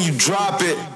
you drop it.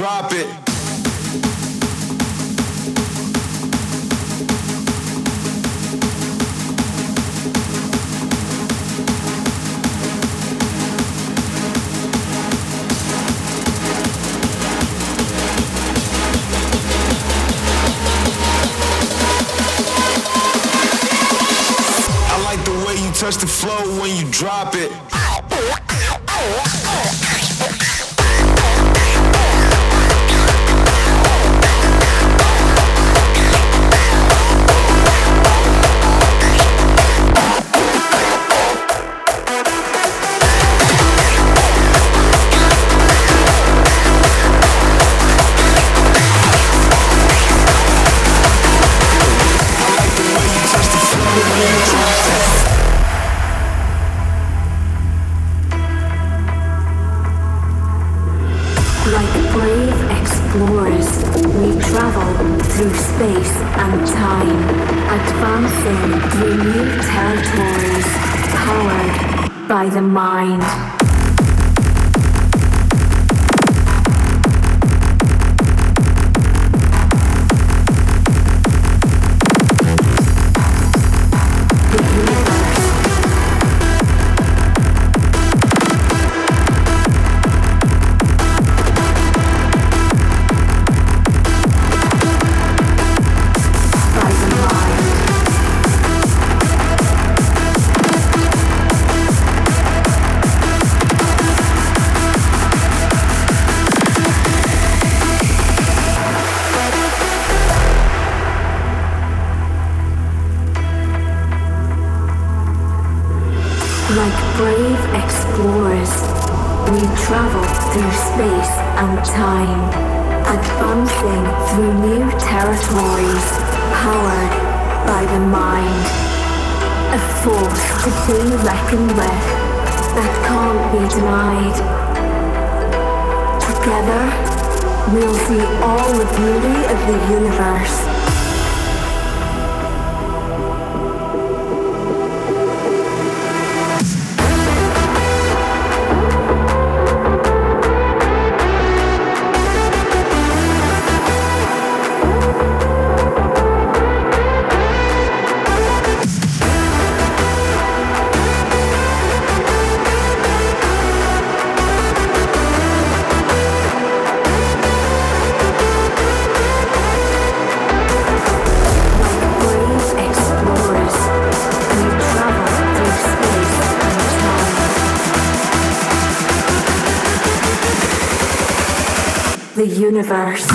drop it. see all the beauty of the universe. universe.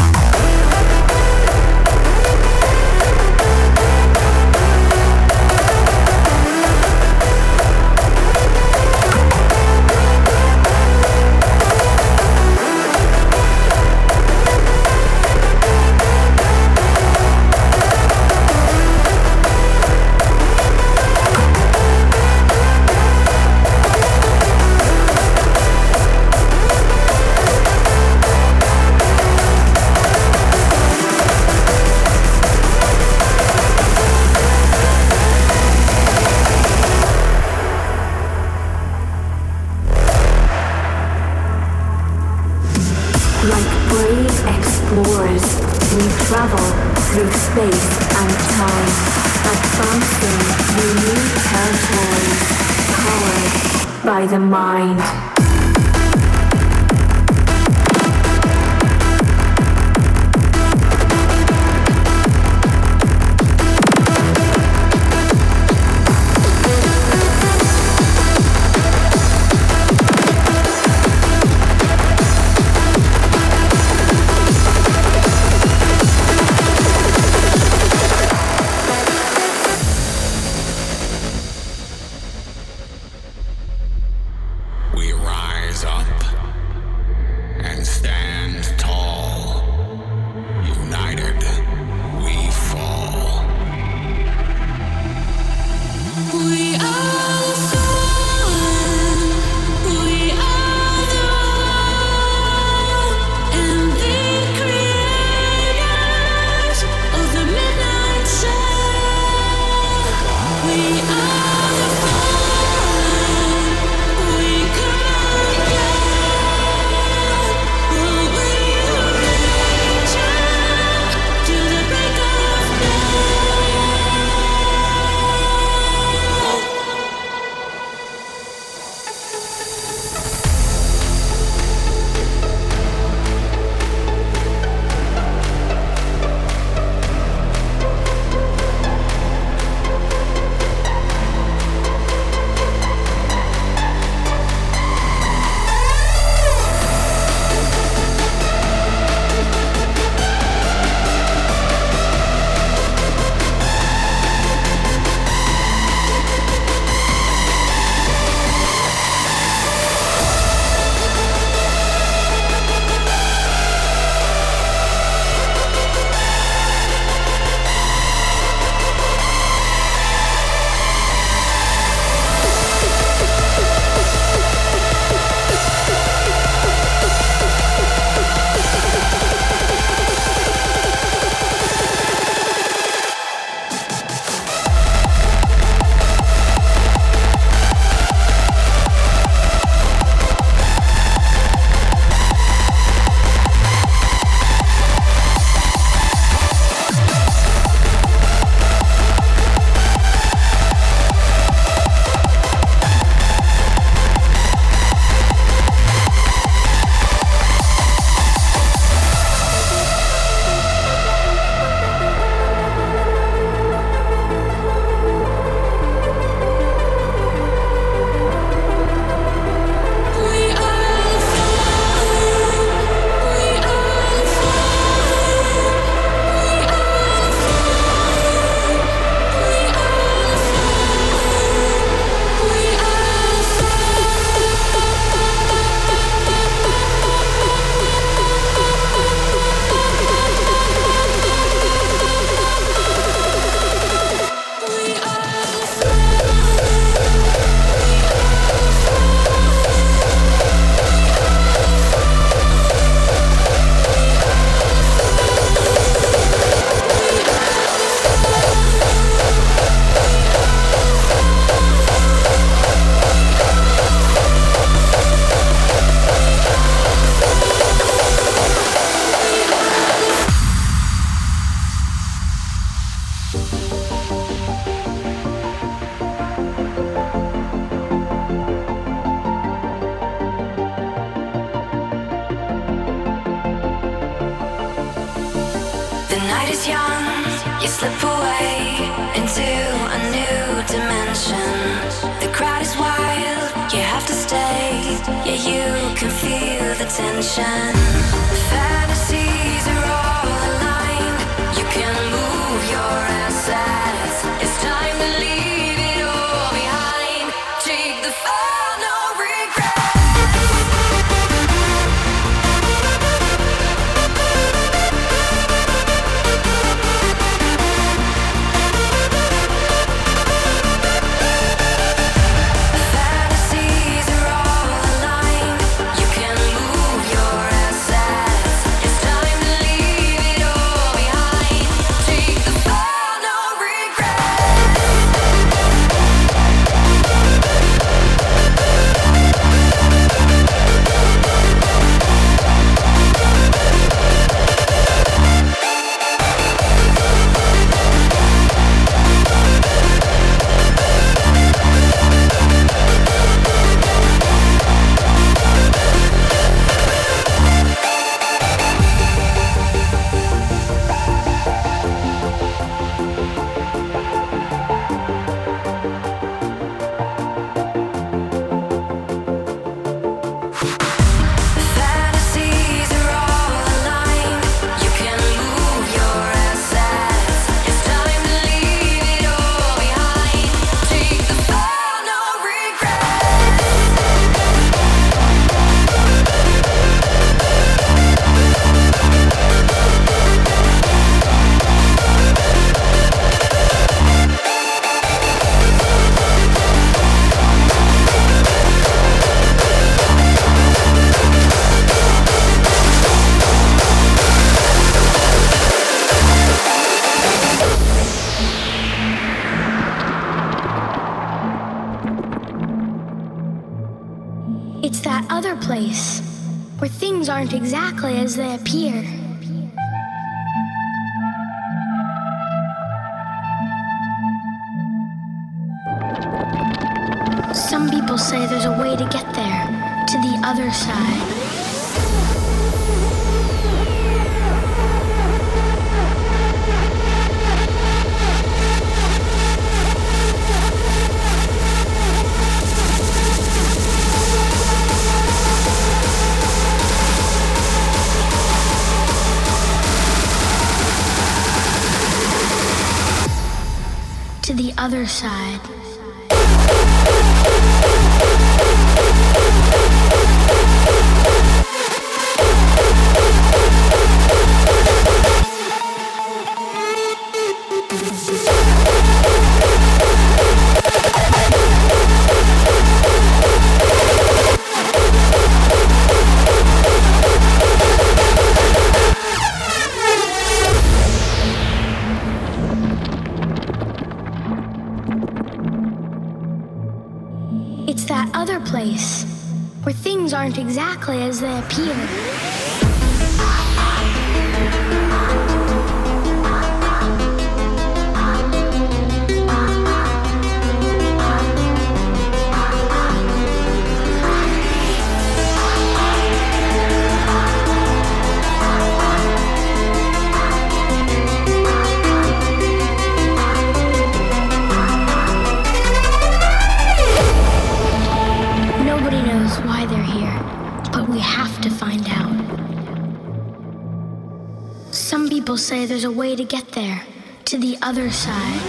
place where things aren't exactly as they appear. people say there's a way to get there, to the other side.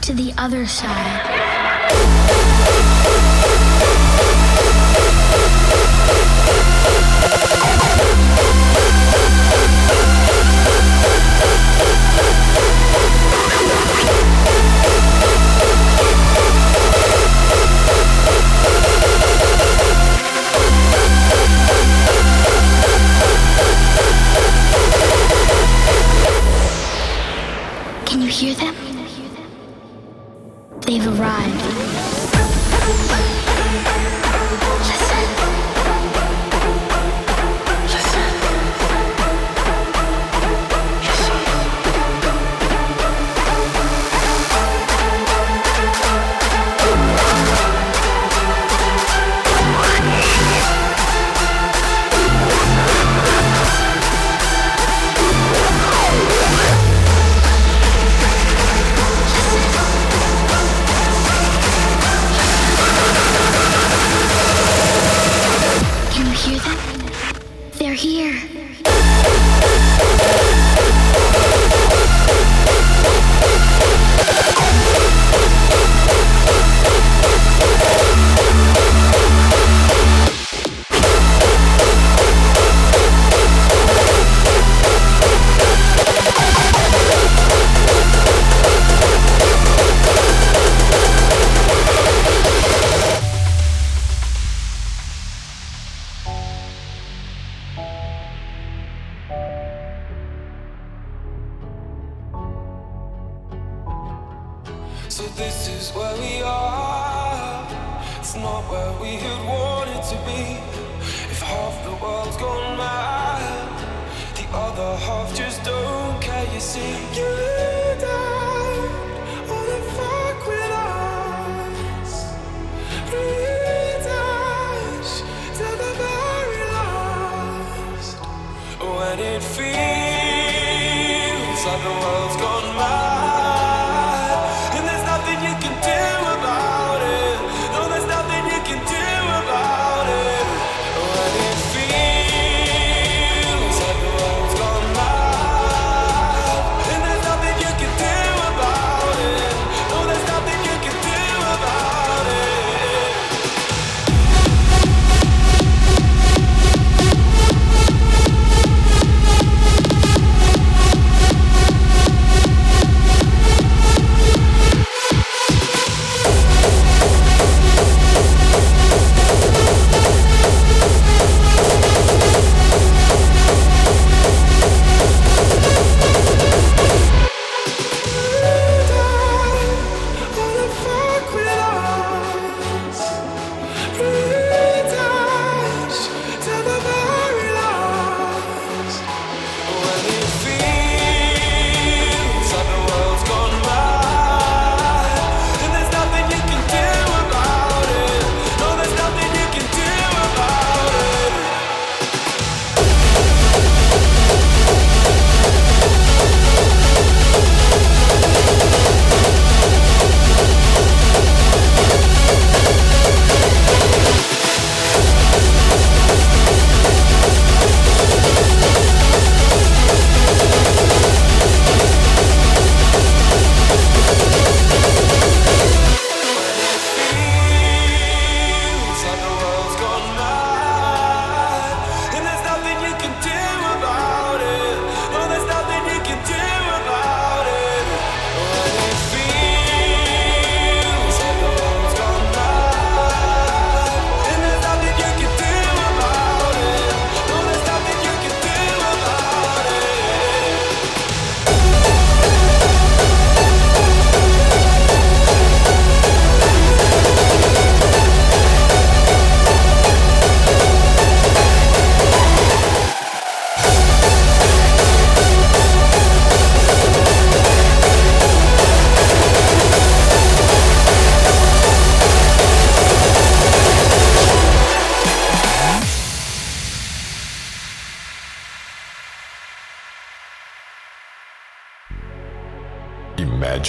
To the other side. hear them? They've arrived.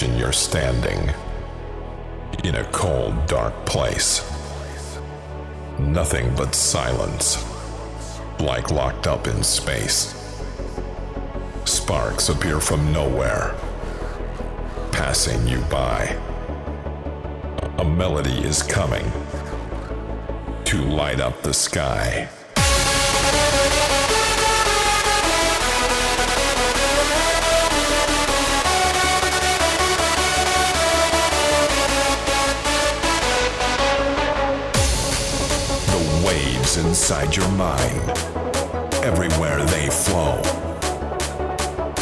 Imagine you're standing in a cold, dark place. Nothing but silence, like locked up in space. Sparks appear from nowhere, passing you by. A melody is coming to light up the sky. Inside your mind, everywhere they flow,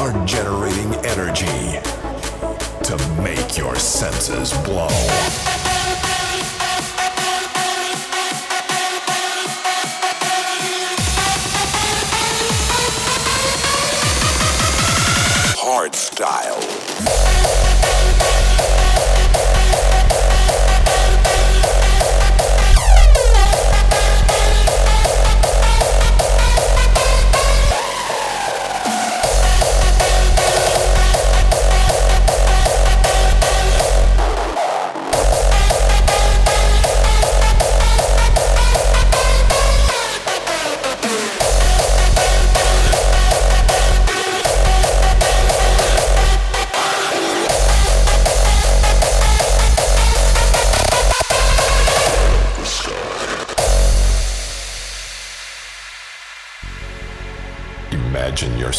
are generating energy to make your senses blow. Style.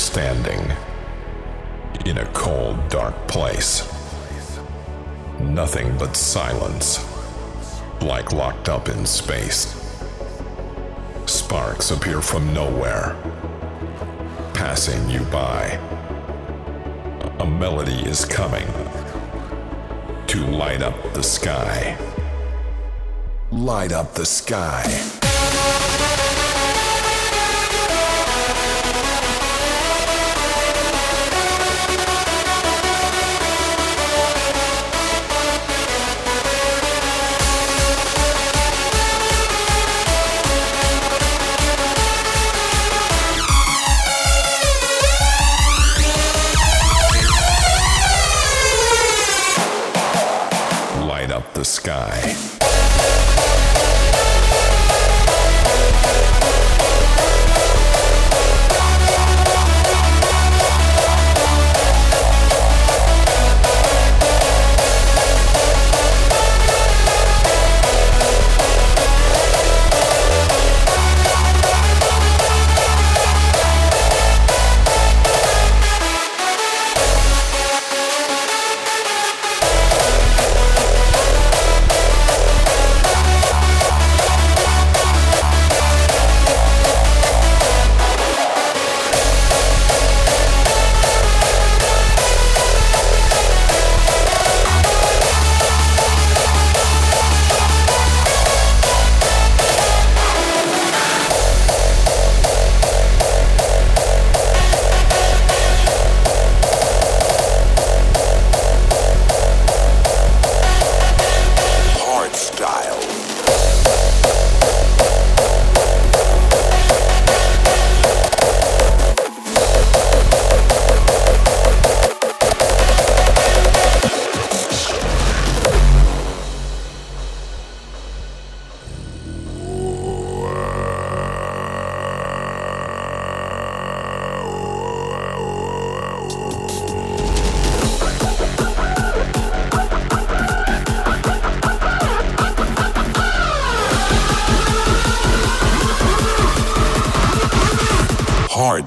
Standing in a cold, dark place. Nothing but silence, like locked up in space. Sparks appear from nowhere, passing you by. A melody is coming to light up the sky. Light up the sky.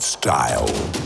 Style.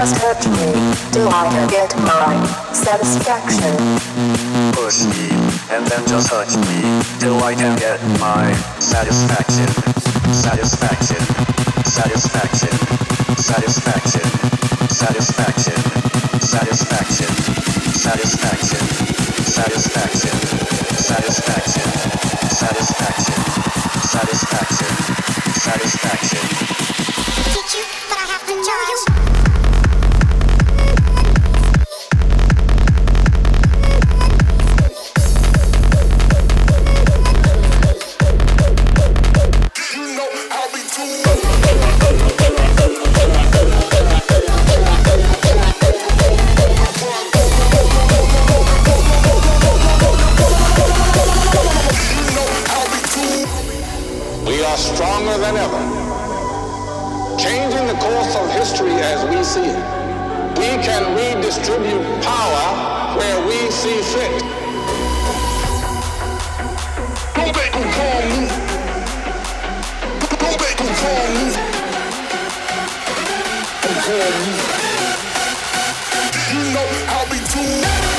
Just hurt me. Do I get my satisfaction? Push me and then just touch me till I can get my satisfaction. Satisfaction. Satisfaction. Satisfaction. Satisfaction. Satisfaction. Satisfaction. Satisfaction. Satisfaction. Satisfaction. Satisfaction. Satisfaction. Did you? But I have to tell you. See it. We can redistribute power where we see fit. Go back and call me. Go back and call me. And call me. You know I'll be too.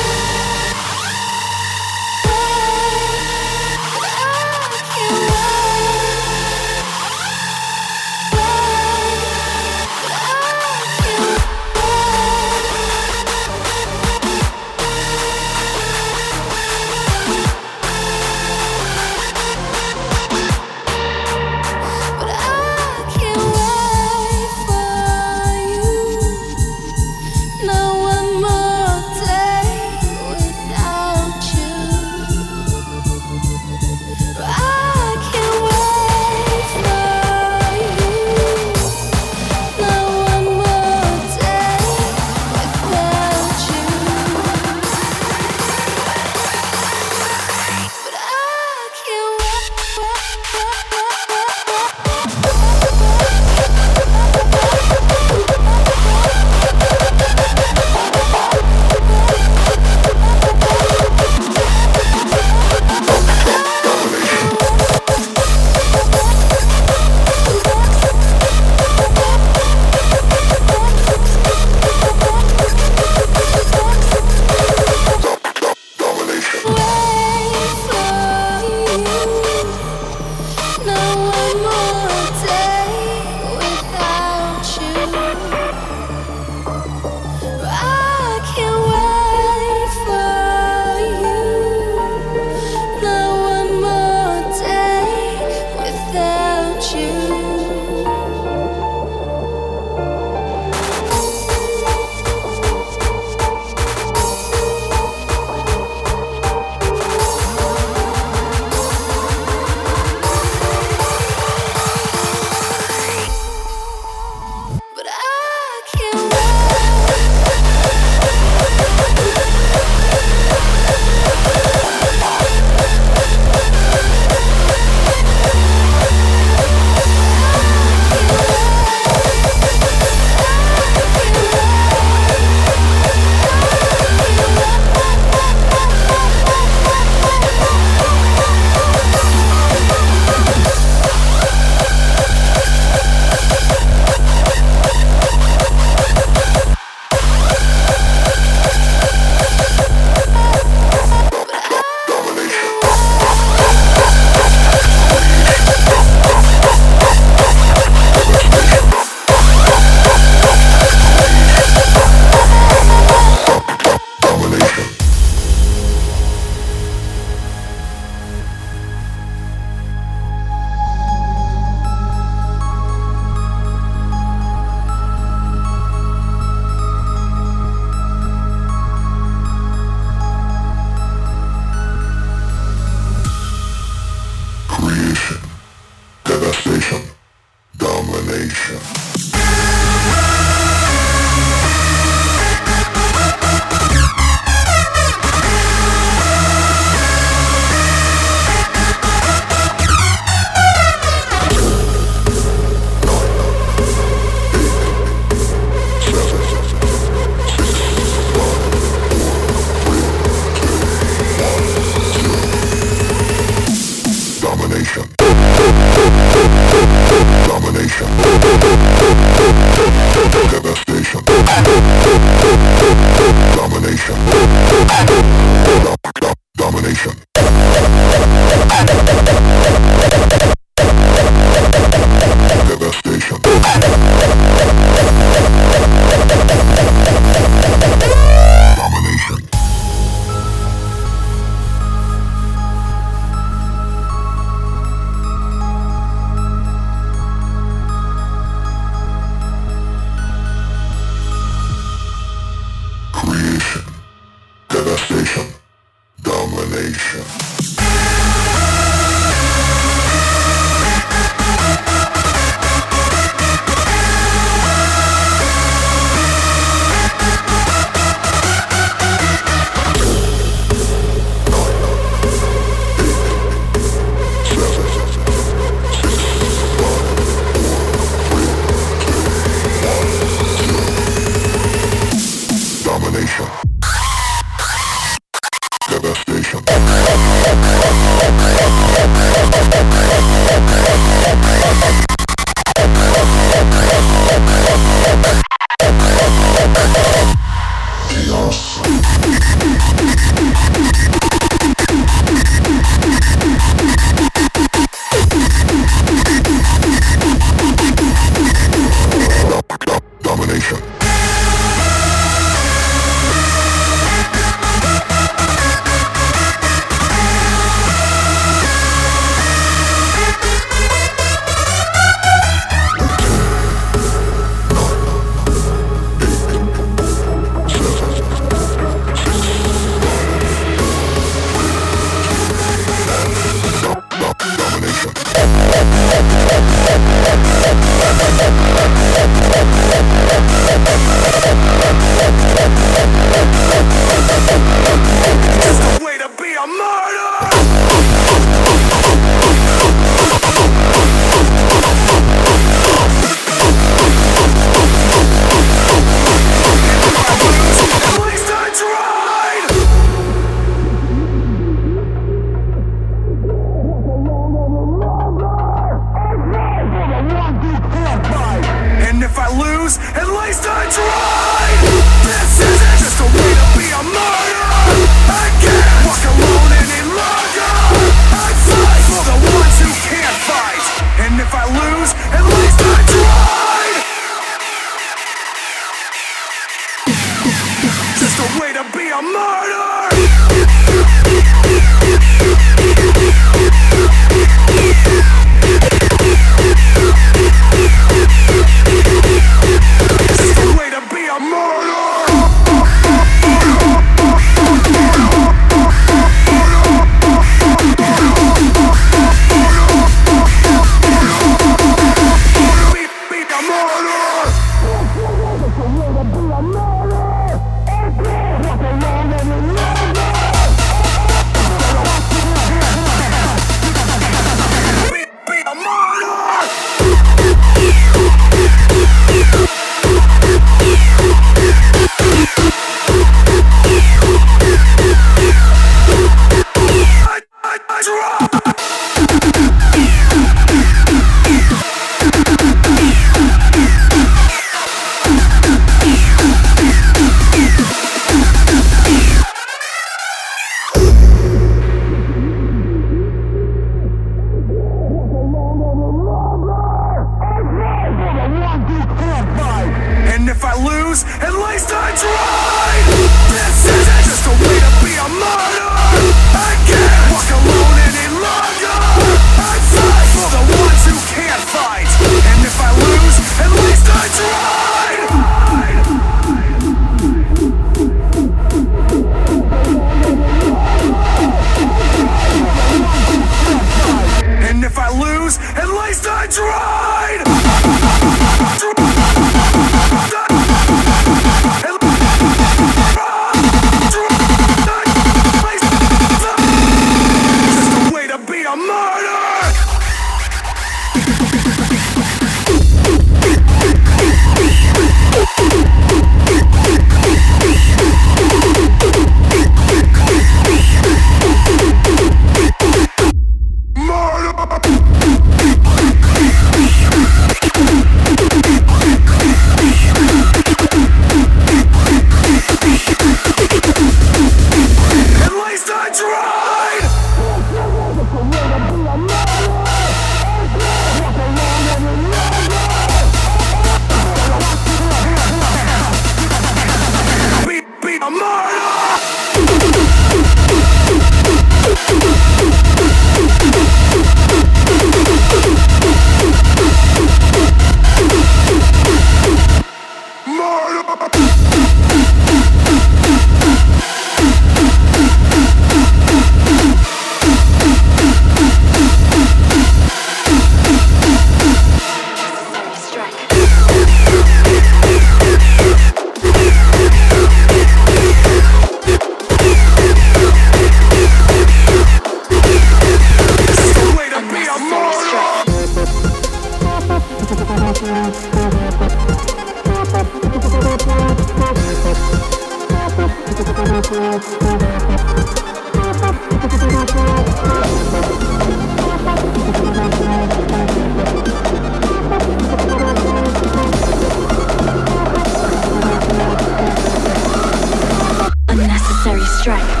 strength.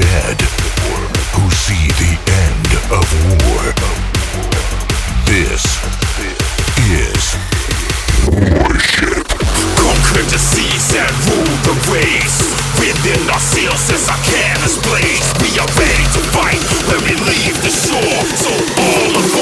dead who see the end of war. This is worship. Conquer the seas and rule the waves. Within our ourselves as our cannons blaze. We are ready to fight when we leave the shore. So all of us.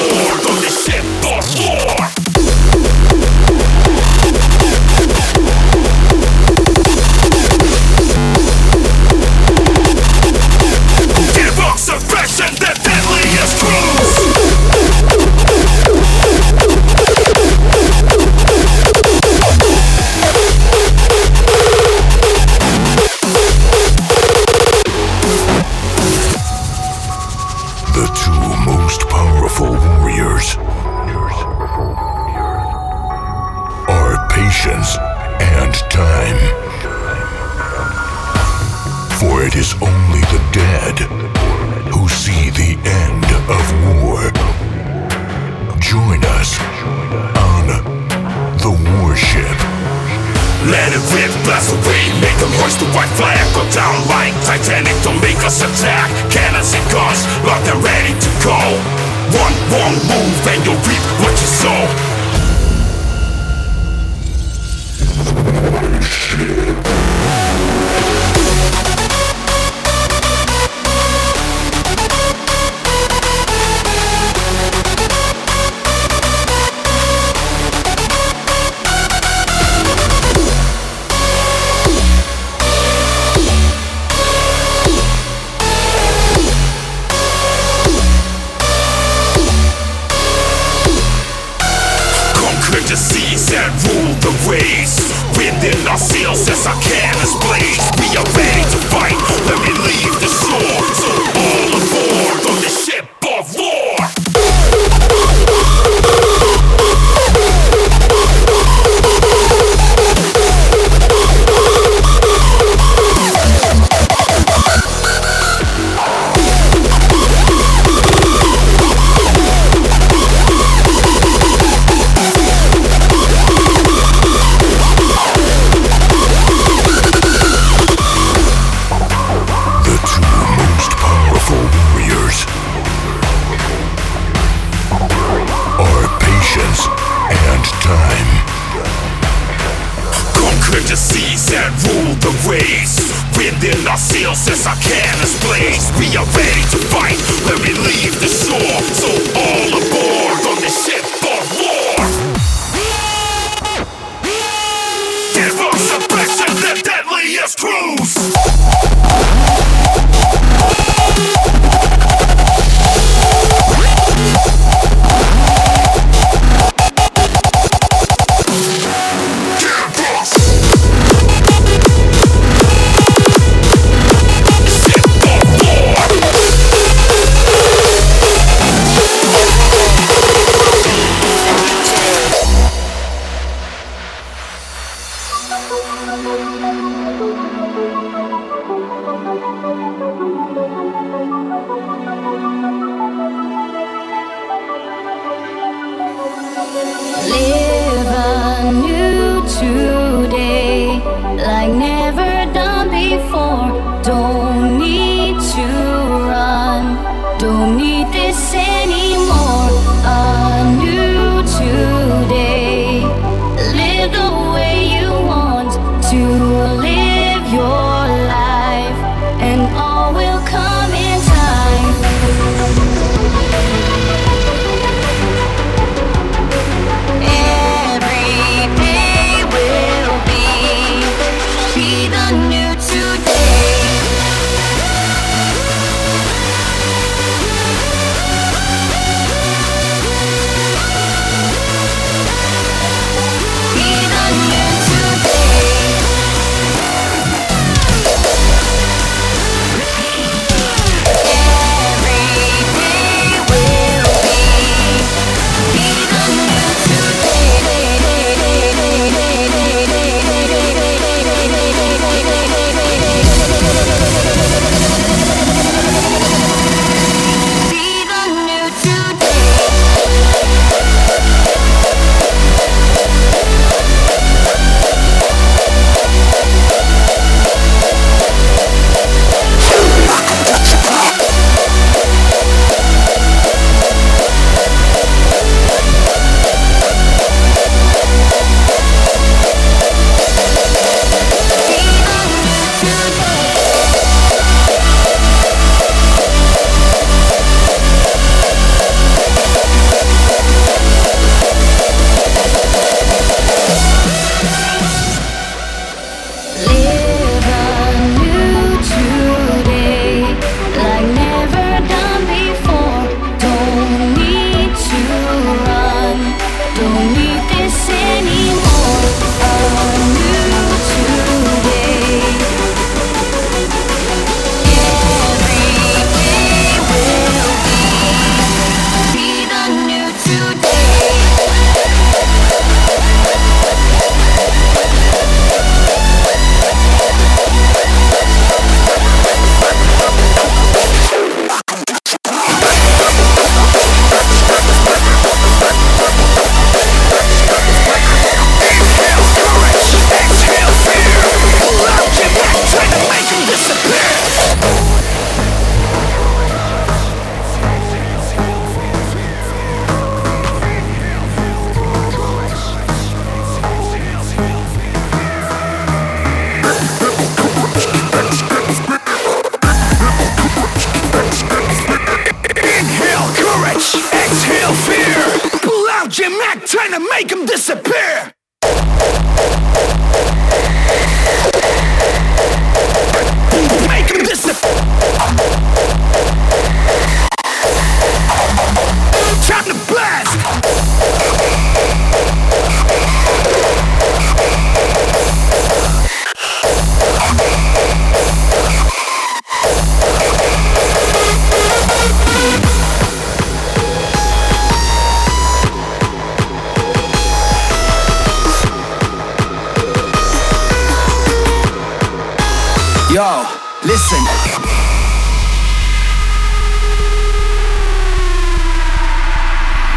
Yo, listen.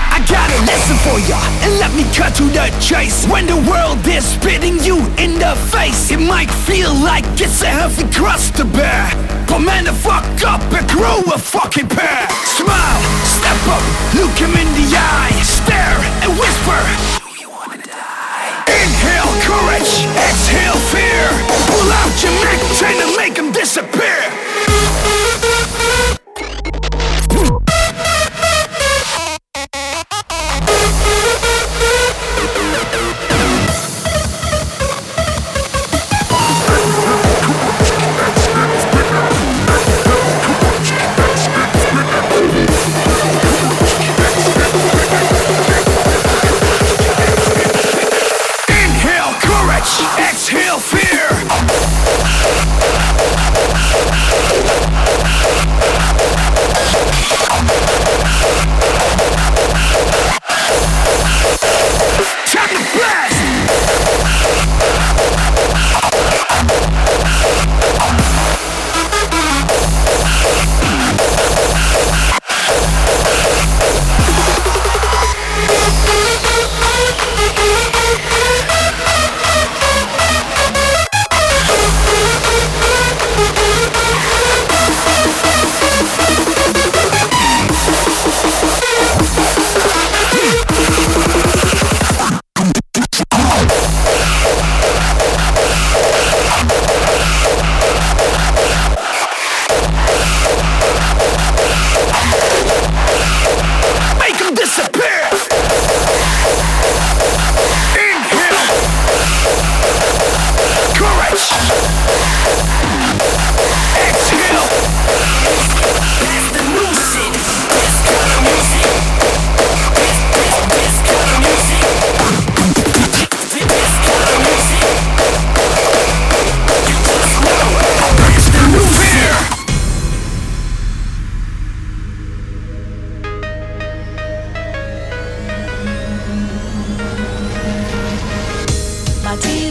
I gotta listen for ya, and let me cut to the chase. When the world is spitting you in the face, it might feel like it's a heavy cross to bear. But man, the fuck up and grow a fucking pair. Smile, step up, look him in the eye, stare and whisper. Courage, exhale fear. Pull out your Mac, trying to make them disappear.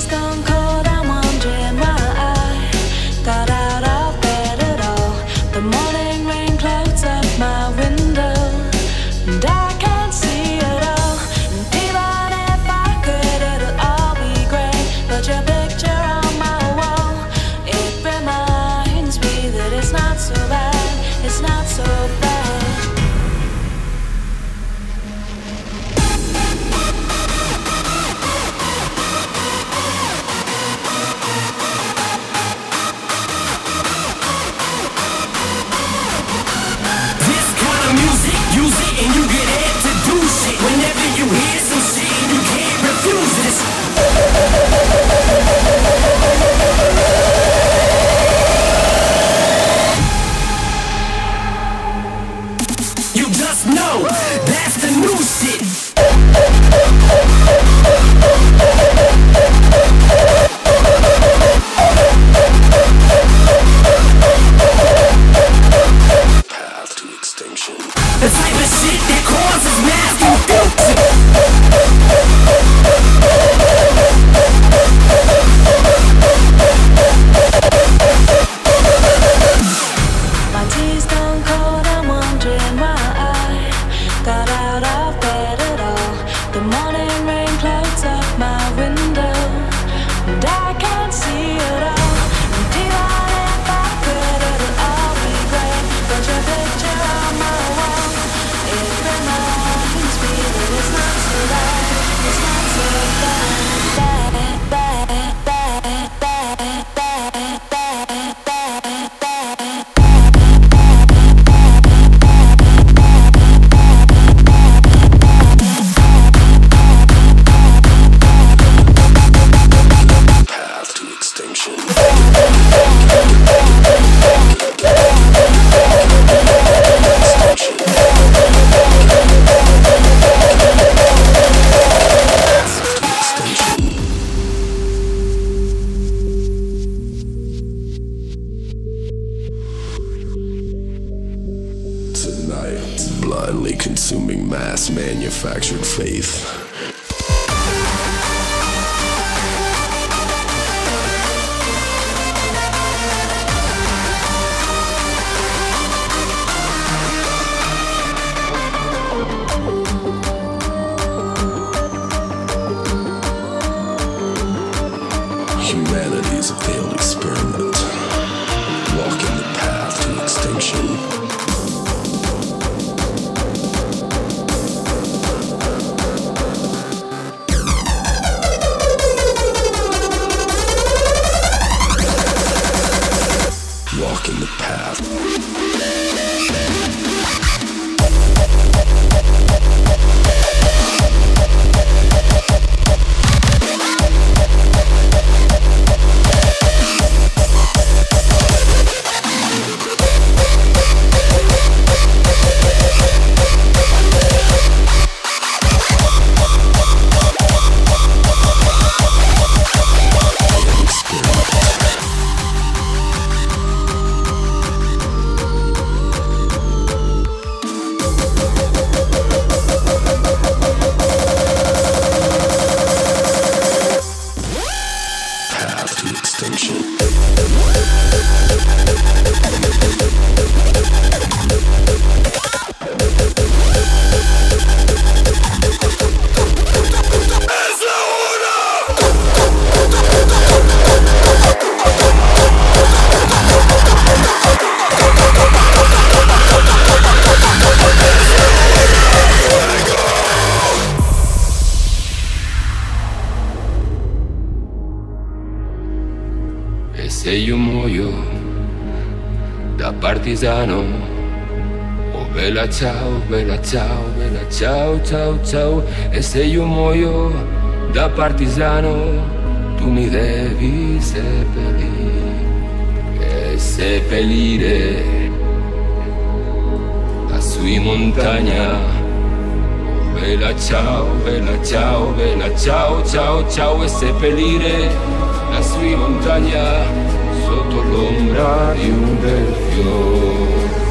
Gone consuming mass manufactured faith. E se io muoio da partigiano, tu mi devi seppellire, e seppellire lassù in montagna. Bella ciao, bella ciao, bella ciao, ciao, ciao. E seppellire lassù in montagna sotto l'ombra di un bel fiore.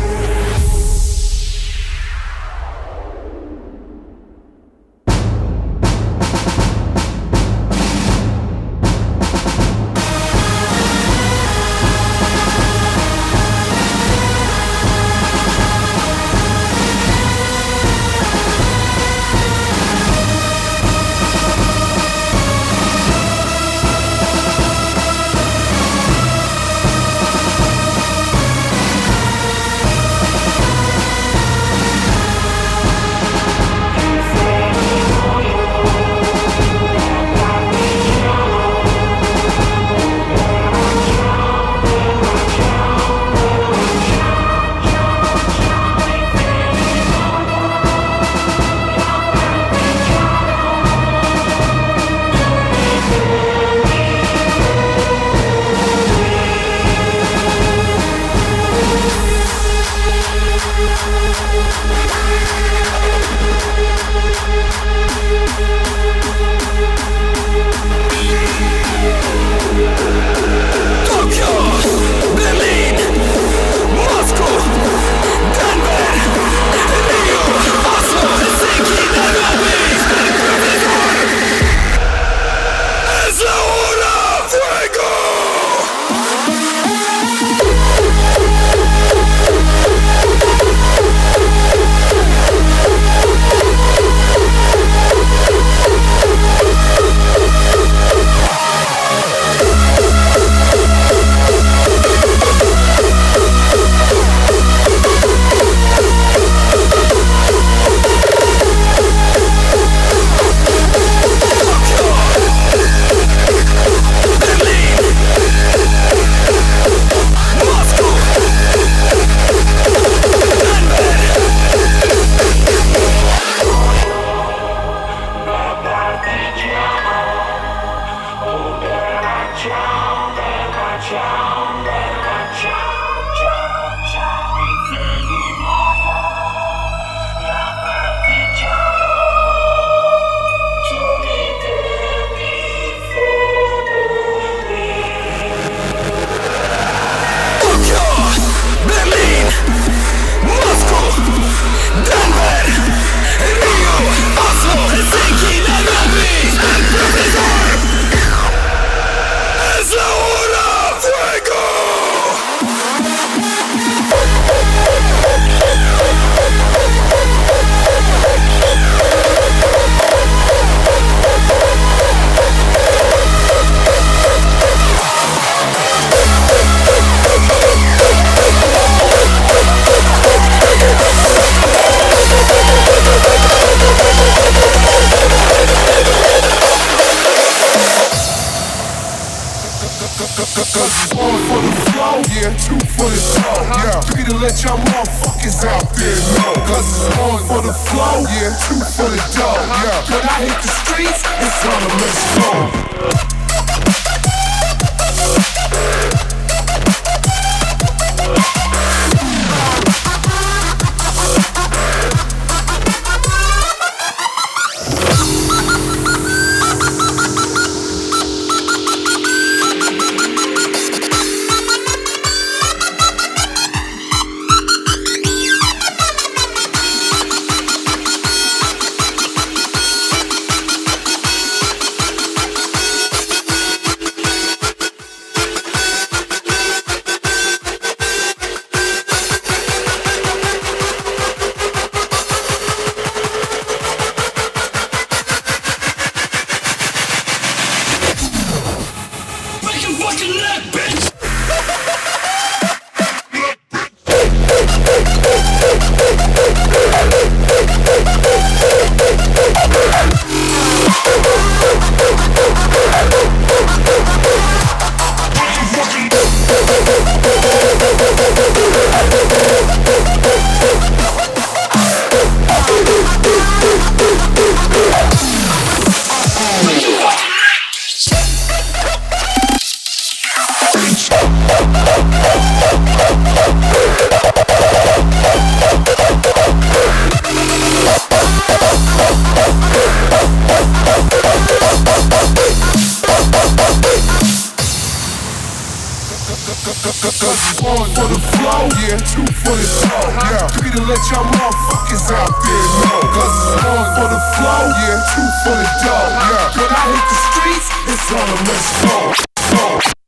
Cause it's one for the flow, yeah, two for the dough, yeah. Three to let y'all motherfuckers out there know. Cause it's one for the flow, yeah, two for the dough, yeah. When I hit the streets, it's on a let's go.